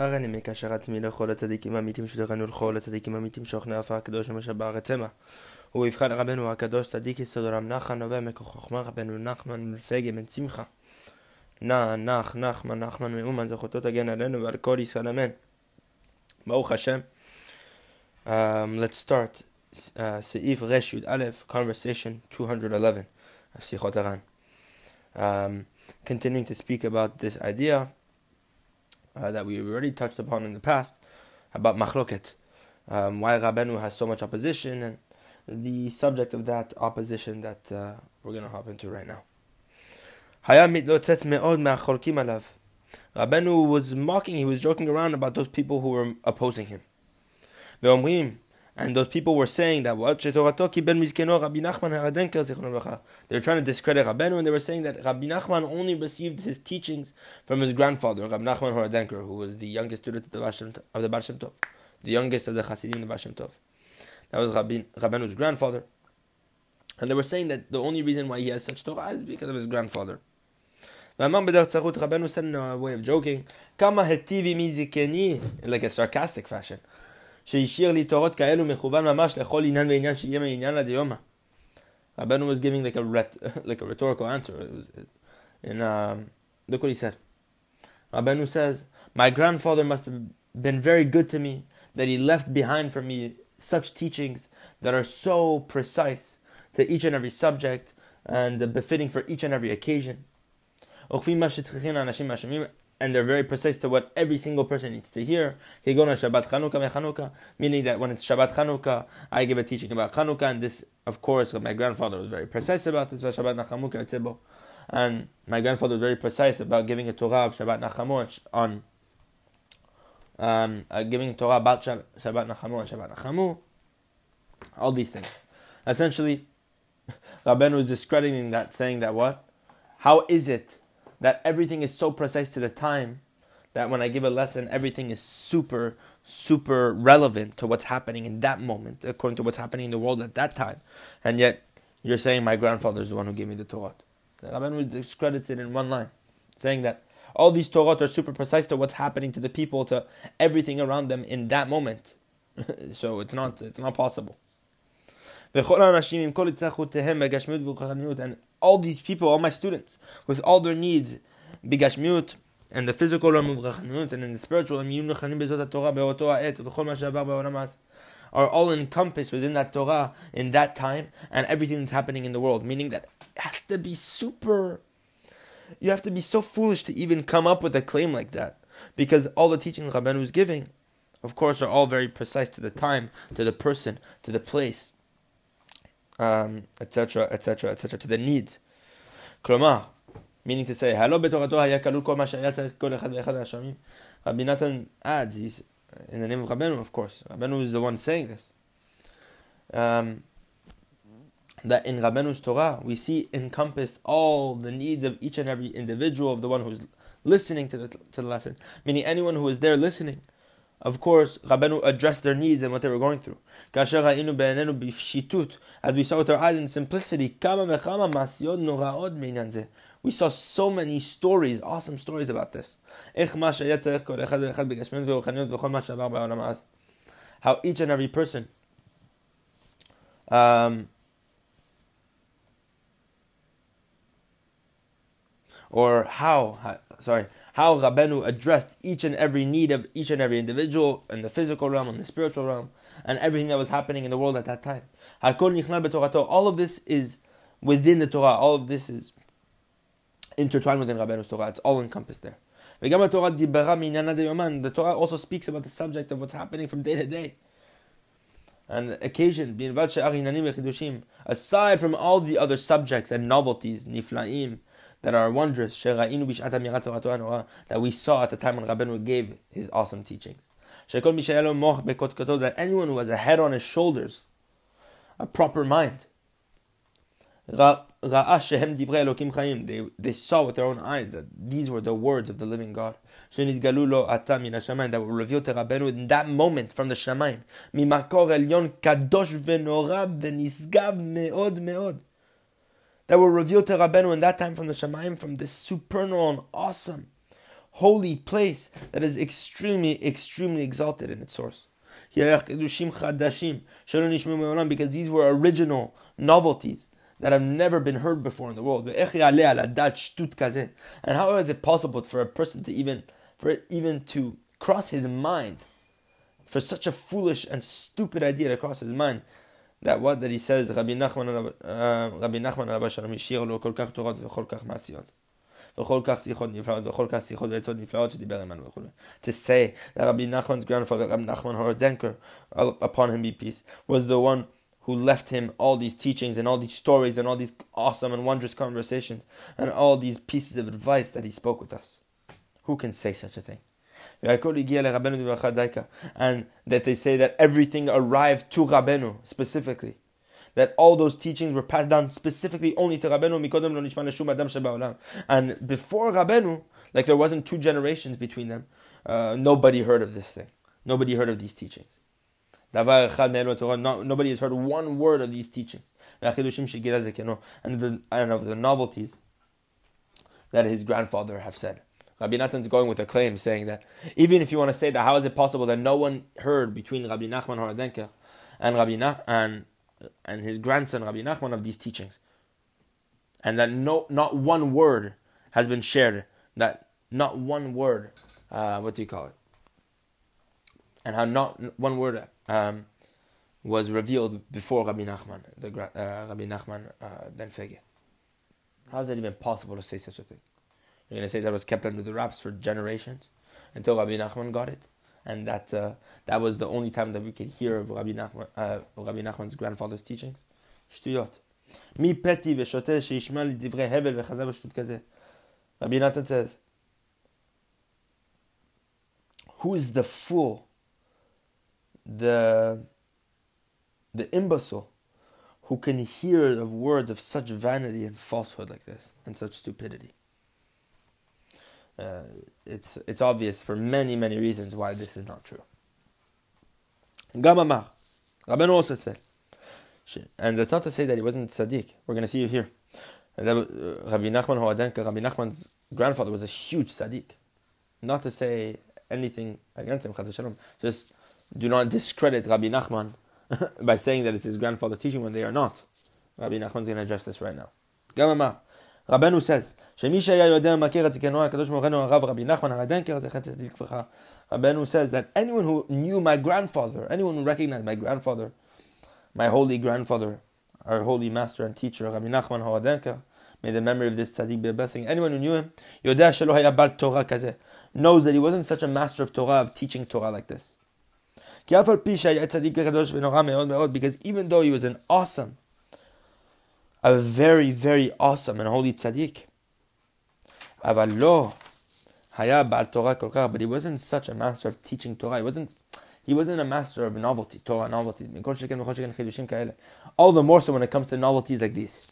הריני מקשר עצמי לכל הצדיקים האמיתים שתכנו לכל הצדיקים האמיתים שוכני עפר הקדוש ומשל בארץ המה. הוא יבחר רבנו הקדוש צדיק יסוד רם נחן נובע מכוח חוכמה רבנו נחמן מפגה בן שמחה. נע נח נחמן נחמן מאומן זכותו תגן עלינו ועל כל ישראל אמן. ברוך השם. Um, let's start uh, סעיף רש י"א, conversation 211 of שיחות הר"ן. Um, continuing to speak about this idea uh, that we already touched upon in the past about machloket, um, why Rabenu has so much opposition, and the subject of that opposition that uh, we're going to hop into right now. Rabenu was mocking, he was joking around about those people who were opposing him. And those people were saying that what They were trying to discredit Rabbeinu, and they were saying that Rabbi Nachman only received his teachings from his grandfather, Rabbi Nachman who was the youngest student of the Baal Shem Tov, the youngest of the Hasidim of the Baal Shem Tov. That was Rabbi, Rabbeinu's grandfather. And they were saying that the only reason why he has such Torah is because of his grandfather. Rabbeinu said in a way of joking, Kama hetivi mizikeni, in like a sarcastic fashion. שהשאיר לי תורות כאלו מכוון ממש לכל עניין ועניין שיהיה מעניין עד יומא. Rabbeinu was giving like a ret, like a rhetorical answer. It was, in, um, look what he said. Rabbeinu says, "My grandfather must have been very good to me that he left behind for me such teachings that are so precise to each and every subject and befitting for each and every occasion and they're very precise to what every single person needs to hear. Shabbat Meaning that when it's Shabbat Chanukah, I give a teaching about Chanukah, and this, of course, my grandfather was very precise about this. Shabbat And my grandfather was very precise about giving a Torah of Shabbat Nachamu on um, uh, giving Torah about Shabbat, Shabbat Nachamu and Shabbat Nachamu. All these things. Essentially, Rabbeinu was discrediting that, saying that what? How is it that everything is so precise to the time that when I give a lesson, everything is super, super relevant to what's happening in that moment, according to what's happening in the world at that time. And yet, you're saying my grandfather is the one who gave me the Torah. The Rabban discredits it in one line, saying that all these Torah are super precise to what's happening to the people, to everything around them in that moment. so it's not, it's not possible. And all these people, all my students, with all their needs, bigashmiut, and the physical realm and in the spiritual realm, are all encompassed within that Torah in that time and everything that's happening in the world. Meaning that it has to be super. You have to be so foolish to even come up with a claim like that. Because all the teaching Rabbanu is giving, of course, are all very precise to the time, to the person, to the place etc., etc., etc., to the needs. כלומר, meaning to say, הלא בתורתו היה כלול כל מה שהיה צריך כל אחד ואחד מהשמים. Rabbi Natan adds, he's in the name of Rabbeinu, of course. Rabbeinu is the one saying this. Um, that in Rabbeinu's Torah, we see encompassed all the needs of each and every individual of the one who's listening to the, to the lesson. Meaning anyone who is there listening of course, Rabbeinu addressed their needs and what they were going through. As we saw with our eyes in simplicity, we saw so many stories, awesome stories about this. How each and every person um, or how, sorry, how Rabenu addressed each and every need of each and every individual in the physical realm and the spiritual realm, and everything that was happening in the world at that time. All of this is within the Torah. All of this is intertwined within Rabbenu's Torah. It's all encompassed there. The Torah also speaks about the subject of what's happening from day to day. And occasion, aside from all the other subjects and novelties, niflaim, that are wondrous that we saw at the time when Rabbeinu gave his awesome teachings. That anyone who has a head on his shoulders, a proper mind, they, they saw with their own eyes that these were the words of the living God. That were revealed to Rabbeinu in that moment from the Shamayim that were revealed to Rabbeinu in that time from the Shemaim, from this supernal and awesome, holy place that is extremely, extremely exalted in its source. Because these were original novelties that have never been heard before in the world. And how is it possible for a person to even, for even to cross his mind, for such a foolish and stupid idea to cross his mind? That what that he says, Rabbi Nachman, uh, Rabbi Nachman, Rabbi Shalom Yishir, lo kol kach torot v'chol kach masiyot. וכל כך שיחות נפלאות, וכל כך שיחות ועצות נפלאות שדיבר עמנו וכו'. To say that Rabbi Nachman's grandfather, Rabbi Nachman Horodenker, upon him be peace, was the one who left him all these teachings and all these stories and all these awesome and wondrous conversations and all these pieces of advice that he spoke with us. Who can say such a thing? And that they say that everything arrived to Rabenu specifically. That all those teachings were passed down specifically only to Rabenu. And before Rabenu, like there wasn't two generations between them, uh, nobody heard of this thing. Nobody heard of these teachings. Nobody has heard one word of these teachings. And, the, and of the novelties that his grandfather have said. Rabbi Natan's going with a claim saying that even if you want to say that, how is it possible that no one heard between Rabbi Nachman Horadenker and Rabbi Na- and and his grandson Rabbi Nachman of these teachings, and that no not one word has been shared. That not one word, uh, what do you call it? And how not one word um, was revealed before Rabbi Nachman, the uh, Rabbi Nachman uh, ben Fege. How is it even possible to say such a thing? You're going to say that was kept under the wraps for generations until Rabbi Nachman got it, and that uh, that was the only time that we could hear of Rabbi, Nachman, uh, Rabbi Nachman's grandfather's teachings. שטויות. מי פתי ושוטה שישמע לי דברי הבל וחזר בשטות כזה. Rabbi Natan says, Who is the fool the the imbecile who can hear of words of such vanity and falsehood like this and such stupidity. Uh, it's it's obvious for many many reasons why this is not true. Gamamar, Rabbeinu also said, and that's not to say that he wasn't tzaddik. We're going to see you here. Uh, Rabbi Nachman Horodenka, Rabbi Nachman's grandfather was a huge tzaddik. Not to say anything against him, just do not discredit Rabbi Nachman by saying that it's his grandfather teaching when they are not. Rabbi Nachman is going to address this right now. Gamama. Rabbanu says, Rabbanu says that anyone who knew my grandfather, anyone who recognized my grandfather, my holy grandfather, our holy master and teacher, Rabbi Nachman Horadenka, may the memory of this tzaddik be a blessing. Anyone who knew him, knows that he wasn't such a master of Torah, of teaching Torah like this. Because even though he was an awesome a very, very awesome and holy tzaddik, but he wasn't such a master of teaching Torah. He wasn't he wasn't a master of novelty, Torah novelty. All the more so when it comes to novelties like these.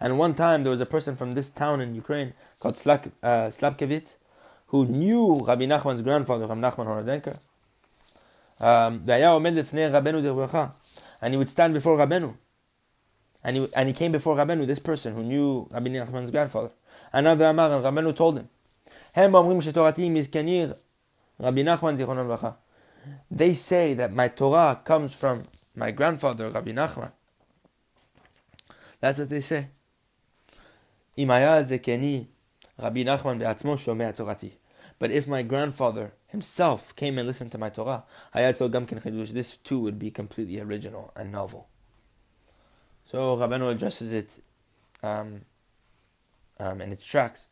And one time there was a person from this town in Ukraine called Slak, uh, who knew Rabbi Nachman's grandfather, Rabbi Nachman Horadenka. Um, and he would stand before Rabbeinu. And he, and he came before Rabbeinu, this person who knew Rabbi Nachman's grandfather. Another Amar, and Rabbeinu told him, Rabbi Nachman they say that my Torah comes from my grandfather, Rabbi Nachman. That's what they say. But if my grandfather himself came and listened to my Torah, to Gamkin Khidush, this too would be completely original and novel. So Rabbeinu addresses it um, um, in its tracks,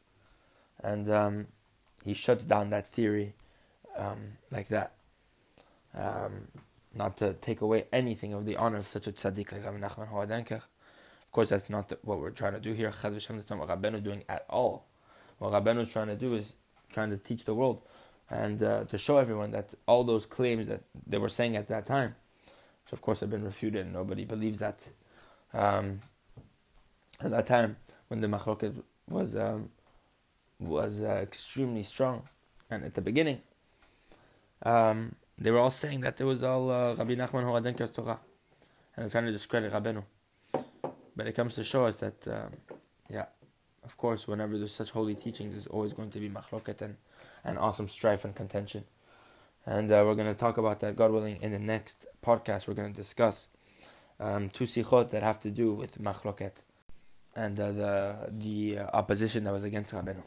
and um, he shuts down that theory um, like that um, not to take away anything of the honor of such a tzaddik like Rabbi Nachman Horodenker. Of course, that's not the, what we're trying to do here. Chad V'Shem, that's not doing at all. What Rabbeinu is trying to do is trying to teach the world and uh, to show everyone that all those claims that they were saying at that time, which of course have been refuted and nobody believes that. Um, at that time, when the machloket was um, was uh, extremely strong, and at the beginning, um, They were all saying that there was all uh, Rabbi Nachman Horadenker's Torah, and trying to discredit Rabbeinu. But it comes to show us that, um, yeah, of course, whenever there's such holy teachings, there's always going to be machloket and, and awesome strife and contention. And uh, we're going to talk about that, God willing, in the next podcast. We're going to discuss um, two sichot that have to do with machloket and uh, the the uh, opposition that was against Rabbeinu.